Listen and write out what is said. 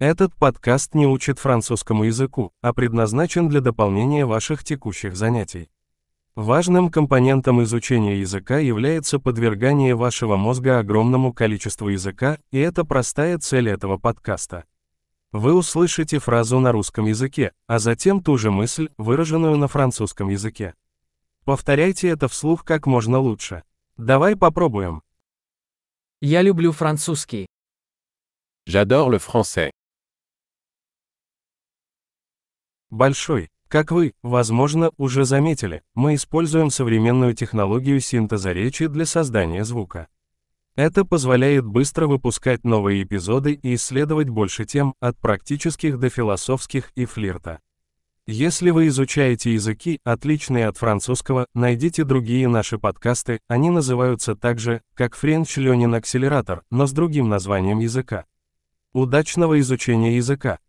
Этот подкаст не учит французскому языку, а предназначен для дополнения ваших текущих занятий. Важным компонентом изучения языка является подвергание вашего мозга огромному количеству языка, и это простая цель этого подкаста. Вы услышите фразу на русском языке, а затем ту же мысль, выраженную на французском языке. Повторяйте это вслух как можно лучше. Давай попробуем. Я люблю французский. J'adore le français. Большой. Как вы, возможно, уже заметили, мы используем современную технологию синтеза речи для создания звука. Это позволяет быстро выпускать новые эпизоды и исследовать больше тем, от практических до философских и флирта. Если вы изучаете языки, отличные от французского, найдите другие наши подкасты, они называются так же, как French Learning Accelerator, но с другим названием языка. Удачного изучения языка!